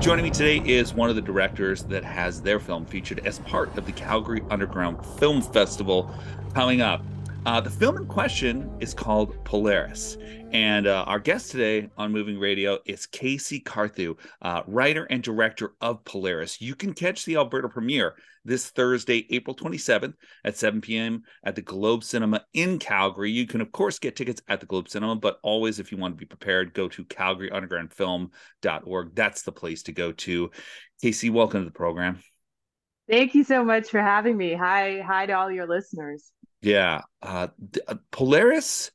Joining me today is one of the directors that has their film featured as part of the Calgary Underground Film Festival coming up. Uh, the film in question is called Polaris. And uh, our guest today on Moving Radio is KC Carthew, uh, writer and director of Polaris. You can catch the Alberta premiere this Thursday, April 27th at 7 p.m. at the Globe Cinema in Calgary. You can, of course, get tickets at the Globe Cinema, but always, if you want to be prepared, go to calgaryundergroundfilm.org. That's the place to go to. KC, welcome to the program. Thank you so much for having me. Hi, hi to all your listeners. Yeah, uh, uh Polaris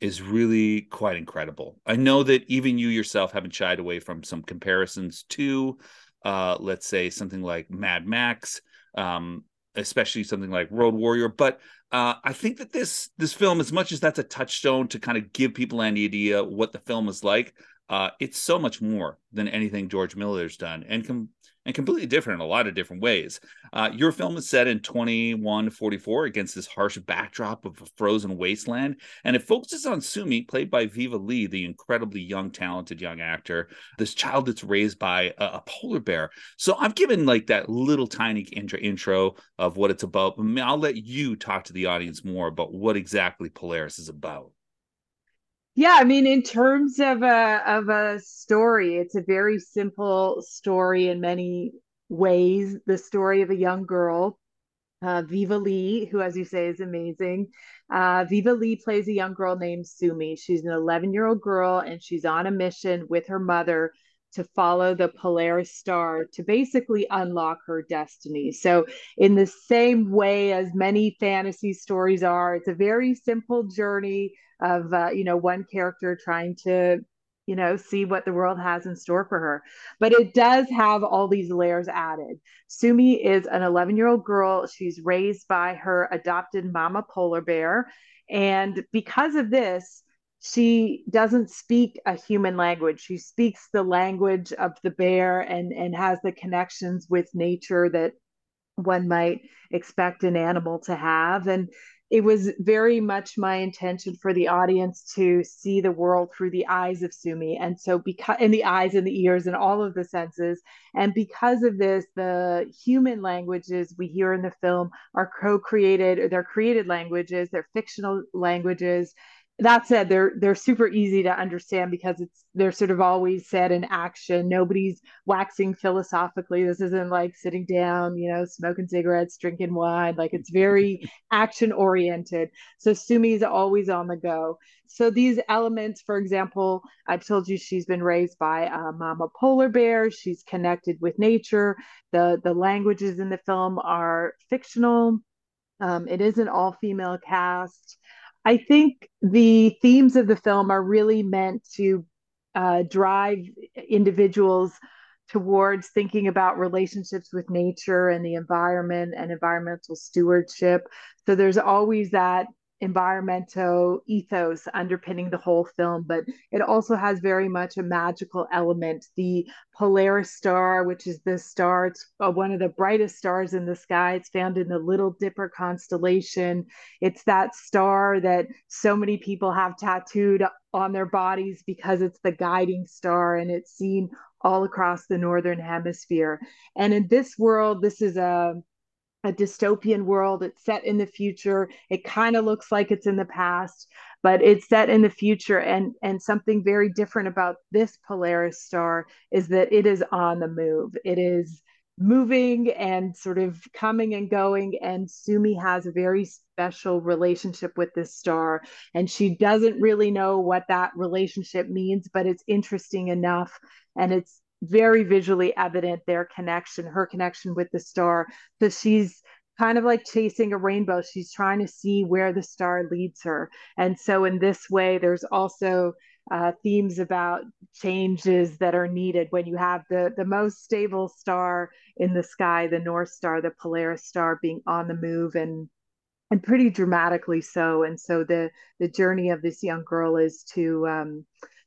is really quite incredible. I know that even you yourself haven't shied away from some comparisons to, uh, let's say, something like Mad Max, um, especially something like Road Warrior. But uh, I think that this this film, as much as that's a touchstone to kind of give people an idea what the film is like, uh, it's so much more than anything George Miller's done, and com- and completely different in a lot of different ways. Uh, your film is set in 2144 against this harsh backdrop of a frozen wasteland, and it focuses on Sumi, played by Viva Lee, the incredibly young, talented young actor, this child that's raised by a, a polar bear. So I've given like that little tiny intro intro of what it's about. but I'll let you talk to the audience more about what exactly Polaris is about. Yeah, I mean, in terms of a of a story, it's a very simple story in many ways. The story of a young girl, uh, Viva Lee, who, as you say, is amazing. Uh, Viva Lee plays a young girl named Sumi. She's an 11 year old girl, and she's on a mission with her mother to follow the Polaris star to basically unlock her destiny. So, in the same way as many fantasy stories are, it's a very simple journey of uh, you know one character trying to you know see what the world has in store for her. But it does have all these layers added. Sumi is an 11 year old girl. She's raised by her adopted mama polar bear. And because of this she doesn't speak a human language she speaks the language of the bear and and has the connections with nature that one might expect an animal to have and it was very much my intention for the audience to see the world through the eyes of Sumi. And so, because in the eyes and the ears and all of the senses. And because of this, the human languages we hear in the film are co created, or they're created languages, they're fictional languages that said they're they're super easy to understand because it's they're sort of always said in action. Nobody's waxing philosophically. This isn't like sitting down you know smoking cigarettes drinking wine. Like it's very action oriented so sumi's always on the go. So these elements for example i've told you she's been raised by a mama polar bear. She's connected with nature. The the languages in the film are fictional. Um, it is an all female cast I think the themes of the film are really meant to uh, drive individuals towards thinking about relationships with nature and the environment and environmental stewardship. So there's always that environmental ethos underpinning the whole film, but it also has very much a magical element. The Polaris star, which is the star, it's uh, one of the brightest stars in the sky. It's found in the Little Dipper constellation. It's that star that so many people have tattooed on their bodies because it's the guiding star and it's seen all across the northern hemisphere. And in this world, this is a a dystopian world. It's set in the future. It kind of looks like it's in the past, but it's set in the future. And and something very different about this Polaris star is that it is on the move. It is moving and sort of coming and going. And Sumi has a very special relationship with this star. And she doesn't really know what that relationship means, but it's interesting enough. And it's very visually evident their connection, her connection with the star. So she's kind of like chasing a rainbow. She's trying to see where the star leads her. And so, in this way, there's also uh, themes about changes that are needed when you have the, the most stable star in the sky, the North Star, the Polaris star, being on the move and and pretty dramatically so. And so the the journey of this young girl is to um,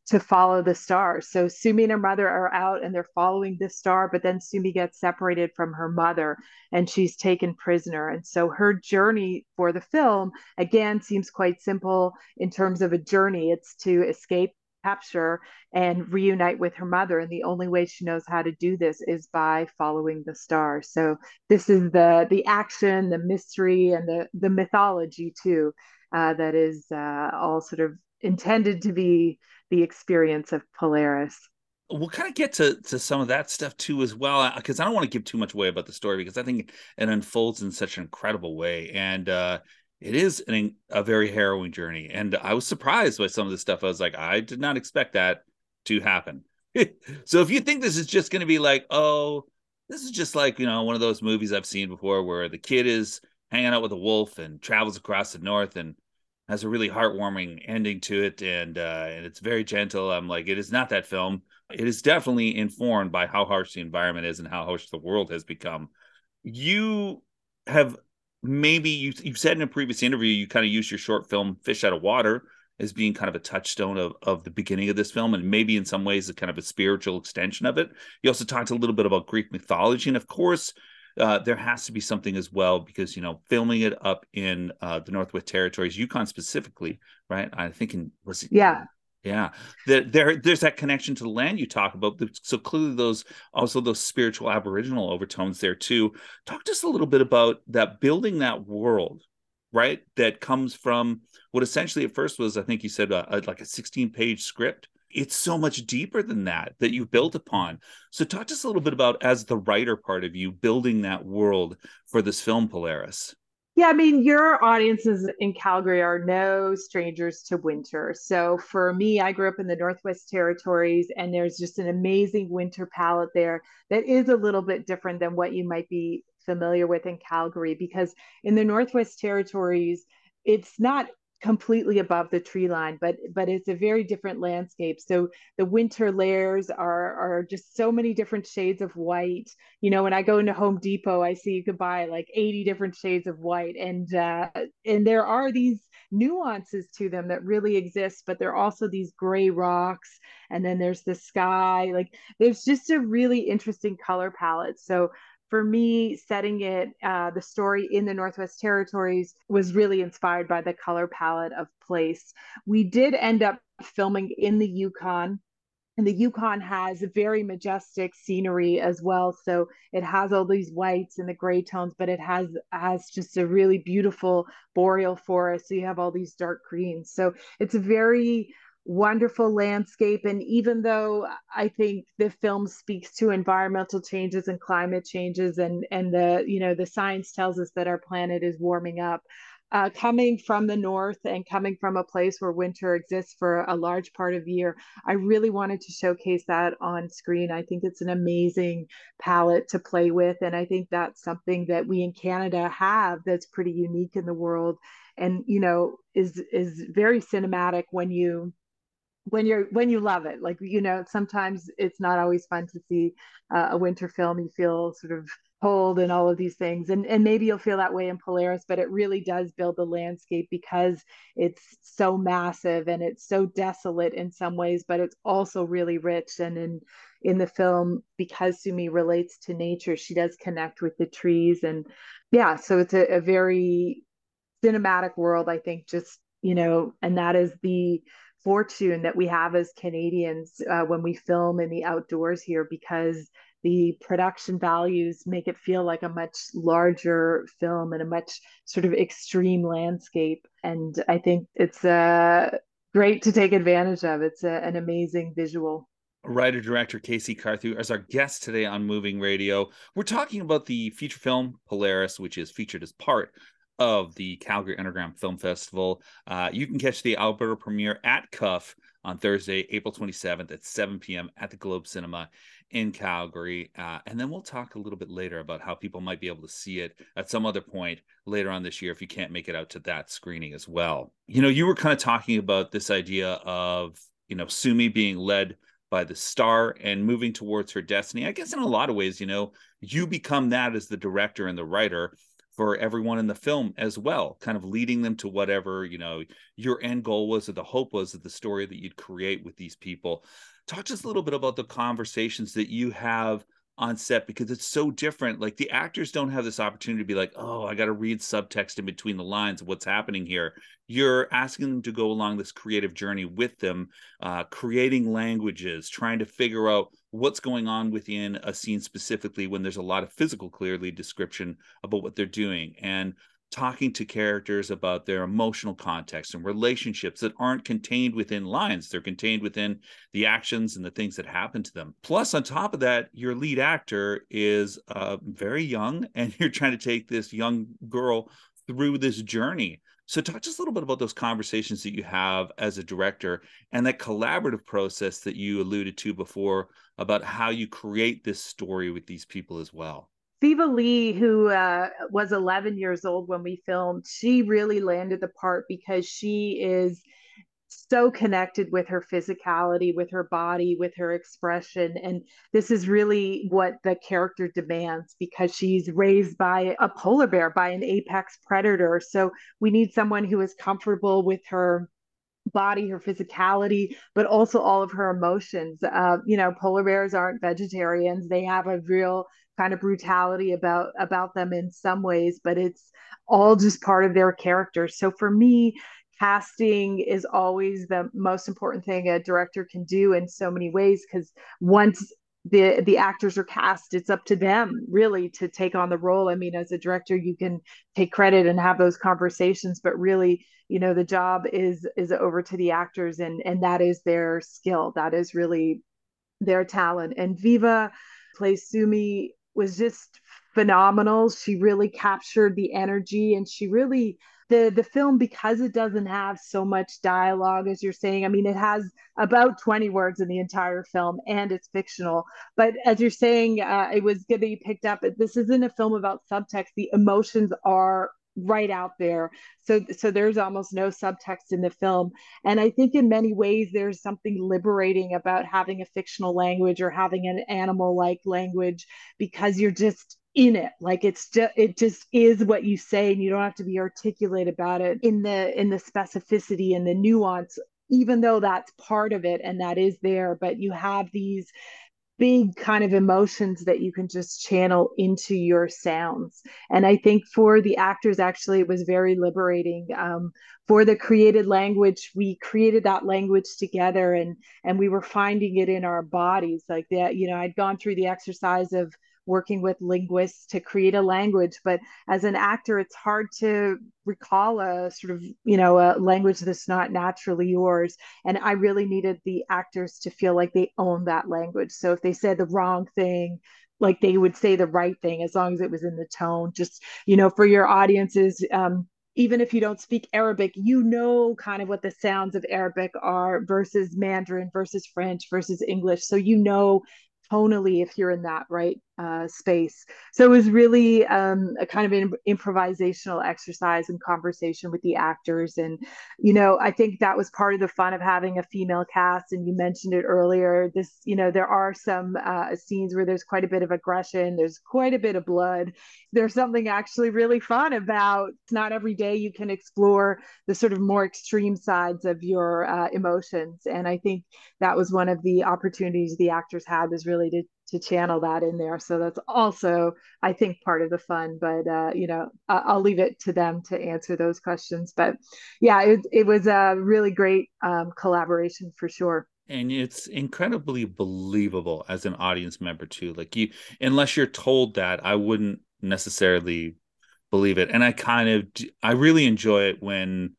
to follow the star. So Sumi and her mother are out and they're following the star, but then Sumi gets separated from her mother and she's taken prisoner. And so her journey for the film, again, seems quite simple in terms of a journey. It's to escape capture and reunite with her mother and the only way she knows how to do this is by following the star so this is the the action the mystery and the the mythology too uh, that is uh, all sort of intended to be the experience of Polaris. We'll kind of get to to some of that stuff too as well, because I don't want to give too much away about the story because I think it unfolds in such an incredible way, and uh, it is an, a very harrowing journey. And I was surprised by some of the stuff. I was like, I did not expect that to happen. so if you think this is just going to be like, oh, this is just like you know one of those movies I've seen before where the kid is hanging out with a wolf and travels across the north and has a really heartwarming ending to it and uh, and it's very gentle. I'm like it is not that film. It is definitely informed by how harsh the environment is and how harsh the world has become. You have maybe you, you've said in a previous interview you kind of used your short film fish out of water as being kind of a touchstone of, of the beginning of this film and maybe in some ways a kind of a spiritual extension of it. You also talked a little bit about greek mythology and of course uh, there has to be something as well because you know filming it up in uh, the Northwest Territories, Yukon specifically, right? I think in was it, yeah. Yeah, there, there, there's that connection to the land you talk about. So clearly, those also those spiritual Aboriginal overtones there too. Talk to us a little bit about that building that world, right? That comes from what essentially at first was, I think you said, a, a, like a 16 page script it's so much deeper than that that you built upon. So talk to us a little bit about as the writer part of you building that world for this film Polaris. Yeah, I mean, your audiences in Calgary are no strangers to winter. So for me, I grew up in the Northwest Territories, and there's just an amazing winter palette there that is a little bit different than what you might be familiar with in Calgary. Because in the Northwest Territories, it's not completely above the tree line but but it's a very different landscape. So the winter layers are are just so many different shades of white. You know when i go into home depot i see you could buy like 80 different shades of white and uh and there are these nuances to them that really exist but there are also these gray rocks and then there's the sky. Like there's just a really interesting color palette. So for me, setting it, uh, the story in the Northwest Territories was really inspired by the color palette of place. We did end up filming in the Yukon. And the Yukon has very majestic scenery as well. So it has all these whites and the gray tones, but it has has just a really beautiful boreal forest. So you have all these dark greens. So it's a very wonderful landscape. And even though I think the film speaks to environmental changes and climate changes, and and the you know the science tells us that our planet is warming up. Uh, coming from the north and coming from a place where winter exists for a large part of the year, I really wanted to showcase that on screen. I think it's an amazing palette to play with, and I think that's something that we in Canada have that's pretty unique in the world, and you know is is very cinematic when you when you're when you love it like you know sometimes it's not always fun to see uh, a winter film. You feel sort of cold and all of these things and and maybe you'll feel that way in polaris but it really does build the landscape because it's so massive and it's so desolate in some ways but it's also really rich. And in in the film because sumi relates to nature she does connect with the trees. And yeah so it's a, a very cinematic world i think just you know and that is the fortune that we have as Canadians uh, when we film in the outdoors here because the production values make it feel like a much larger film and a much sort of extreme landscape. And I think it's uh, great to take advantage of. It's a, an amazing visual. Writer director KC Carthew as our guest today on Moving Radio. We're talking about the feature film Polaris, which is featured as part of the Calgary Underground Film Festival. Uh, you can catch the Alberta premiere at Cuff on Thursday, April 27th at 7 p.m. at the Globe Cinema in Calgary. Uh, and then we'll talk a little bit later about how people might be able to see it at some other point later on this year if you can't make it out to that screening as well. You know, you were kind of talking about this idea of, you know, Sumi being led by the star and moving towards her destiny. I guess in a lot of ways, you know, you become that as the director and the writer for everyone in the film as well, kind of leading them to whatever, you know, your end goal was or the hope was of the story that you'd create with these people. Talk to us a little bit about the conversations that you have on set because it's so different. Like the actors don't have this opportunity to be like, oh, I got to read subtext in between the lines of what's happening here. You're asking them to go along this creative journey with them, uh, creating languages, trying to figure out what's going on within a scene specifically when there's a lot of physical, clearly description about what they're doing. And talking to characters about their emotional context and relationships that aren't contained within lines. They're contained within the actions and the things that happen to them. Plus, on top of that, your lead actor is uh, very young and you're trying to take this young girl through this journey. So, talk just a little bit about those conversations that you have as a director and that collaborative process that you alluded to before about how you create this story with these people as well. Viva Lee, who uh, was 11 years old when we filmed, she really landed the part because she is so connected with her physicality, with her body, with her expression. And this is really what the character demands because she's raised by a polar bear, by an apex predator. So we need someone who is comfortable with her body, her physicality, but also all of her emotions. Uh, you know, polar bears aren't vegetarians. They have a real kind of brutality about about them in some ways but it's all just part of their character so for me casting is always the most important thing a director can do in so many ways because once the the actors are cast. It's up to them really to take on the role. I mean as a director you can take credit and have those conversations but really you know the job is is over to the actors and and that is their skill. That is really their talent. And viva plays sumi was just phenomenal. She really captured the energy and she really the the film because it doesn't have so much dialogue as you're saying. I mean, it has about 20 words in the entire film and it's fictional. But as you're saying, uh, it was good that you picked up. This isn't a film about subtext. The emotions are right out there so so there's almost no subtext in the film and i think in many ways there's something liberating about having a fictional language or having an animal like language because you're just in it like it's just it just is what you say and you don't have to be articulate about it in the in the specificity and the nuance even though that's part of it and that is there but you have these big kind of emotions that you can just channel into your sounds. And I think for the actors, actually, it was very liberating. Um, for the created language, we created that language together, and and we were finding it in our bodies. Like that, you know, I'd gone through the exercise of working with linguists to create a language but as an actor it's hard to recall a sort of you know a language that's not naturally yours. And i really needed the actors to feel like they own that language. So if they said the wrong thing like they would say the right thing as long as it was in the tone. Just you know for your audiences um, even if you don't speak Arabic, you know kind of what the sounds of Arabic are versus Mandarin versus French versus English. So you know tonally if you're in that right uh, space. So it was really um, a kind of an improvisational exercise and conversation with the actors. And, you know, I think that was part of the fun of having a female cast. And you mentioned it earlier. This, you know, there are some uh, scenes where there's quite a bit of aggression, there's quite a bit of blood. There's something actually really fun about it's not every day you can explore the sort of more extreme sides of your uh, emotions. And I think that was one of the opportunities the actors had was really to to channel that in there. So that's also, I think, part of the fun. But uh, you know, I'll leave it to them to answer those questions. But yeah, it it was a really great um, collaboration for sure. And it's incredibly believable as an audience member too. Like you, unless you're told that, I wouldn't necessarily believe it. And I kind of, I really enjoy it when,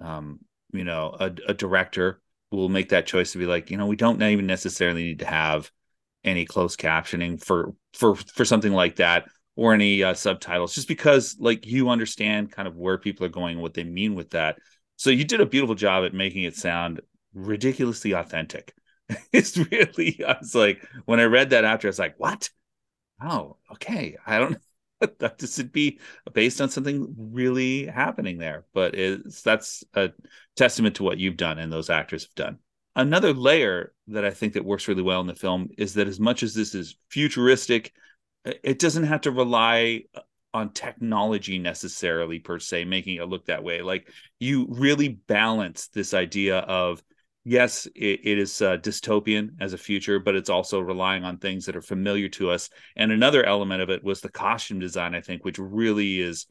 um, you know, a, a director will make that choice to be like, you know, we don't even necessarily need to have any closed captioning for for for something like that or any uh, subtitles just because like you understand kind of where people are going what they mean with that. So you did a beautiful job at making it sound ridiculously authentic. It's really i was like when i read that after i was like what? Oh okay. I don't that this would be based on something really happening there. But it's that's a testament to what you've done and those actors have done another layer that I think that works really well in the film is that as much as this is futuristic, it doesn't have to rely on technology necessarily per se making it look that way. Like you really balance this idea of yes it, it is uh, dystopian as a future but it's also relying on things that are familiar to us. And another element of it was the costume design i think which really is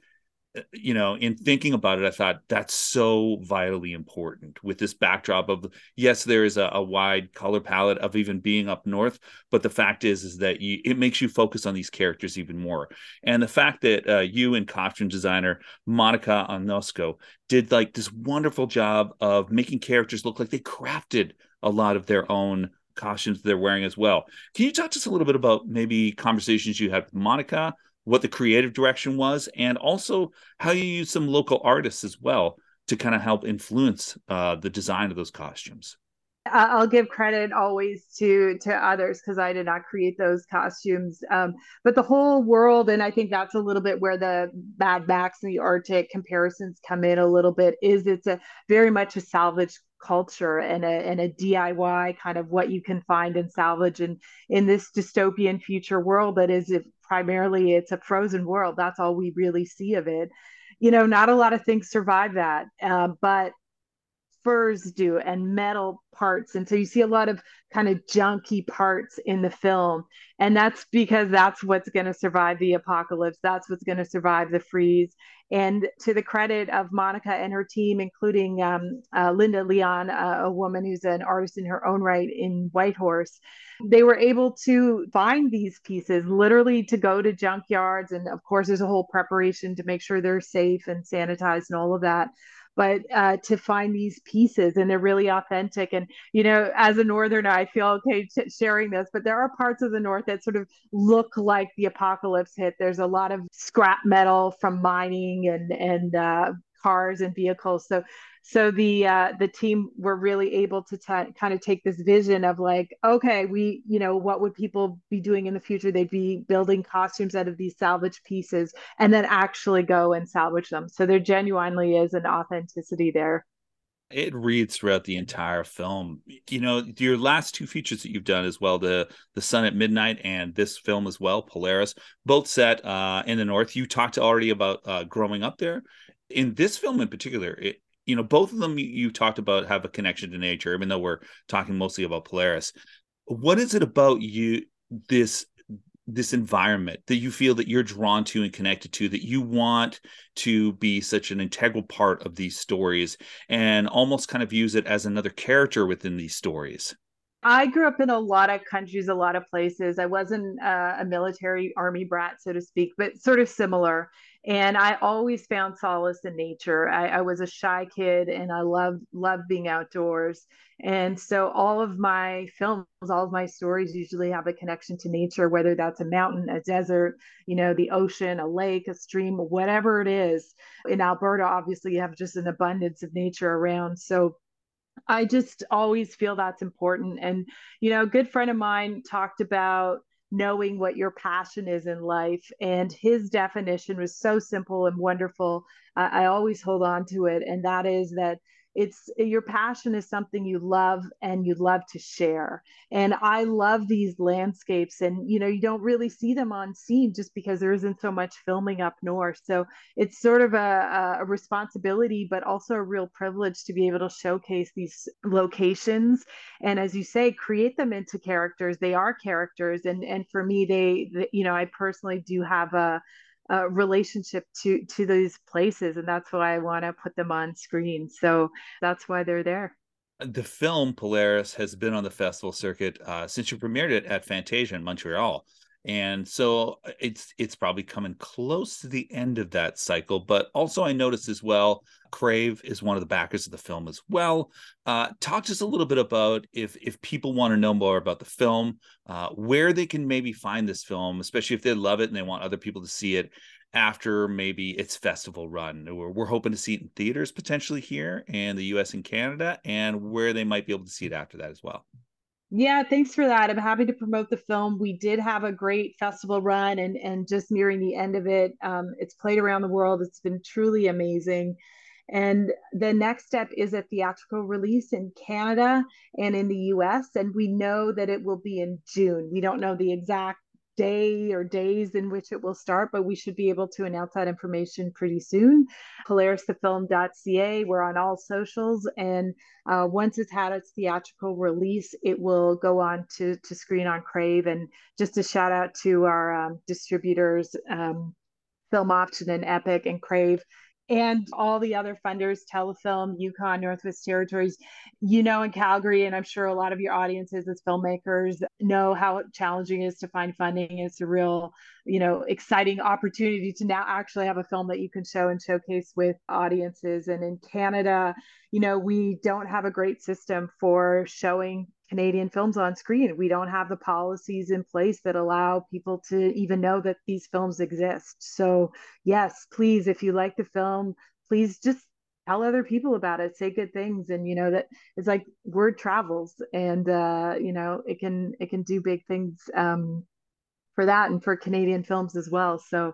you know, in thinking about it, I thought that's so vitally important with this backdrop of yes, there is a, a, wide color palette of even being up north, but the fact is, is that you it makes you focus on these characters even more. And the fact that uh, you and costume designer Monica Onosco did like this wonderful job of making characters look like they crafted a lot of their own costumes they're wearing as well. Can you talk to us a little bit about maybe conversations you had with Monica? What the creative direction was, and also how you use some local artists as well to kind of help influence uh, the design of those costumes. I'll give credit always to to others because I did not create those costumes. Um, but the whole world, and I think that's a little bit where the Mad Max and the Arctic comparisons come in a little bit. Is it's a very much a salvage culture and a and a DIY kind of what you can find and salvage and in this dystopian future world that is primarily it's a frozen world. That's all we really see of it. You know, not a lot of things survive that, uh, but furs do and metal parts and so you see a lot of kind of junky parts in the film and that's because that's what's going to survive the apocalypse that's what's going to survive the freeze and to the credit of monica and her team including um, uh, linda leon uh, a woman who's an artist in her own right in whitehorse they were able to find these pieces literally to go to junkyards. And of course there's a whole preparation to make sure they're safe and sanitized and all of that but uh, to find these pieces and they're really authentic. And, you know, as a Northerner, I feel okay t- sharing this, but there are parts of the North that sort of look like the apocalypse hit. There's a lot of scrap metal from mining and, and, uh, cars and vehicles. So so the uh, the team were really able to t- kind of take this vision of like okay we you know what would people be doing in the future? They'd be building costumes out of these salvage pieces and then actually go and salvage them. So there genuinely is an authenticity there. It reads throughout the entire film. You know your last two features that you've done as well the the sun at midnight and this film as well polaris both set uh, in the north. You talked already about uh, growing up there in this film in particular it, you know both of them you talked about have a connection to nature even though we're talking mostly about polaris. What is it about you this this environment that you feel that you're drawn to and connected to that you want to be such an integral part of these stories and almost kind of use it as another character within these stories I grew up in a lot of countries, a lot of places. I wasn't uh, a military army brat, so to speak, but sort of similar. And I always found solace in nature. I, I was a shy kid, and I loved loved being outdoors. And so all of my films, all of my stories usually have a connection to nature, whether that's a mountain, a desert, you know, the ocean, a lake, a stream, whatever it is. In Alberta, obviously, you have just an abundance of nature around. So I just always feel that's important. And, you know, a good friend of mine talked about knowing what your passion is in life. And his definition was so simple and wonderful. I, I always hold on to it. And that is that it's your passion is something you love and you love to share. And i love these landscapes and you know you don't really see them on scene just because there isn't so much filming up north. So it's sort of a, a responsibility but also a real privilege to be able to showcase these locations. And as you say create them into characters. They are characters. And and for me they, they you know i personally do have a uh, relationship to to these places and that's why i want to put them on screen. So that's why they're there. The film polaris has been on the festival circuit uh, since you premiered it at fantasia in montreal and so uh, it's it's probably coming close to the end of that cycle but also i noticed as well crave is one of the backers of the film as well. Uh, talk to us a little bit about if if people want to know more about the film uh, where they can maybe find this film especially if they love it and they want other people to see it after maybe its festival run. We're, we're hoping to see it in theaters potentially here in the us and canada and where they might be able to see it after that as well yeah, thanks for that. I'm happy to promote the film. We did have a great festival run and and just nearing the end of it. Um, it's played around the world. It's been truly amazing. And the next step is a theatrical release in Canada and in the US. And we know that it will be in June. We don't know the exact day or days in which it will start, but we should be able to announce that information pretty soon. PolarisTheFilm.ca. We're on all socials, and uh, once it's had its theatrical release, it will go on to to screen on Crave. And just a shout out to our um, distributors. Um, Film Option and Epic and Crave and all the other funders, Telefilm, Yukon, Northwest Territories, you know, in Calgary, and I'm sure a lot of your audiences as filmmakers know how challenging it is to find funding. It's a real, you know, exciting opportunity to now actually have a film that you can show and showcase with audiences. And in Canada, you know, we don't have a great system for showing Canadian films on screen. We don't have the policies in place that allow people to even know that these films exist. So, yes, please, if you like the film, please just tell other people about it, say good things. And, you know, that it's like word travels and, uh, you know, it can, it can do big things um, for that and for Canadian films as well. So,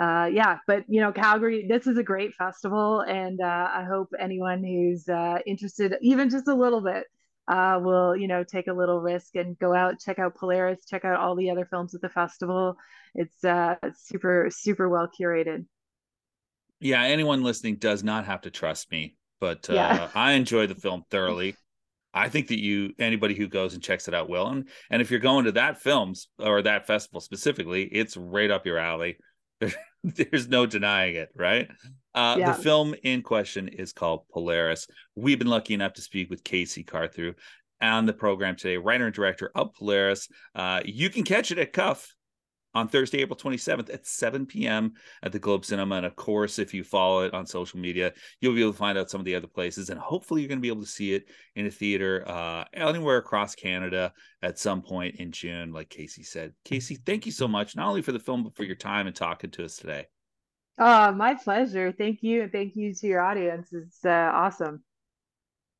uh, yeah, but you know, Calgary, this is a great festival, and uh, I hope anyone who's uh, interested, even just a little bit, uh, will you know take a little risk and go out check out polaris check out all the other films at the festival. It's uh super super well curated. Yeah anyone listening does not have to trust me but uh, yeah. i enjoy the film thoroughly. I think that you anybody who goes and checks it out will. And and if you're going to that films or that festival specifically it's right up your alley. There's no denying it right uh, yeah. The film in question is called Polaris. We've been lucky enough to speak with KC Carthew on the program today, writer and director of Polaris. Uh, you can catch it at Cuff on Thursday, April 27th at 7 p.m. at the Globe Cinema. And of course, if you follow it on social media, you'll be able to find out some of the other places. And hopefully, you're going to be able to see it in a theater uh, anywhere across Canada at some point in June, like KC said. KC, thank you so much, not only for the film, but for your time and talking to us today. Oh, my pleasure. Thank you. And thank you to your audience. It's uh, awesome.